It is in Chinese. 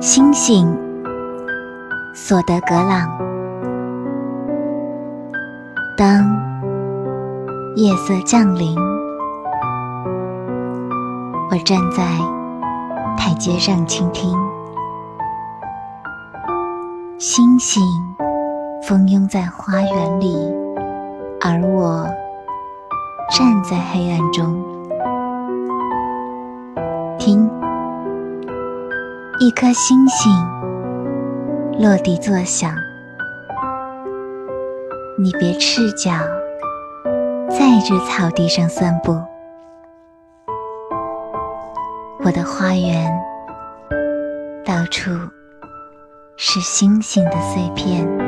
星星，索德格朗。当夜色降临，我站在台阶上倾听，星星蜂拥在花园里，而我站在黑暗中，听。一颗星星落地作响，你别赤脚在这草地上散步。我的花园到处是星星的碎片。